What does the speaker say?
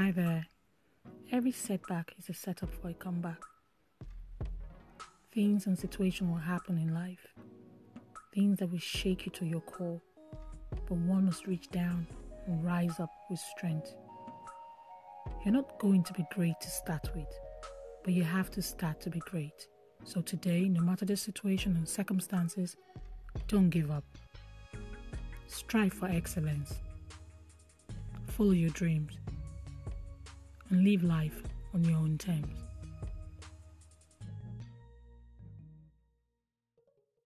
Hi there. Every setback is a setup for a comeback. Things and situations will happen in life, things that will shake you to your core, but one must reach down and rise up with strength. You're not going to be great to start with, but you have to start to be great. So today, no matter the situation and circumstances, don't give up. Strive for excellence. Follow your dreams and live life on your own terms.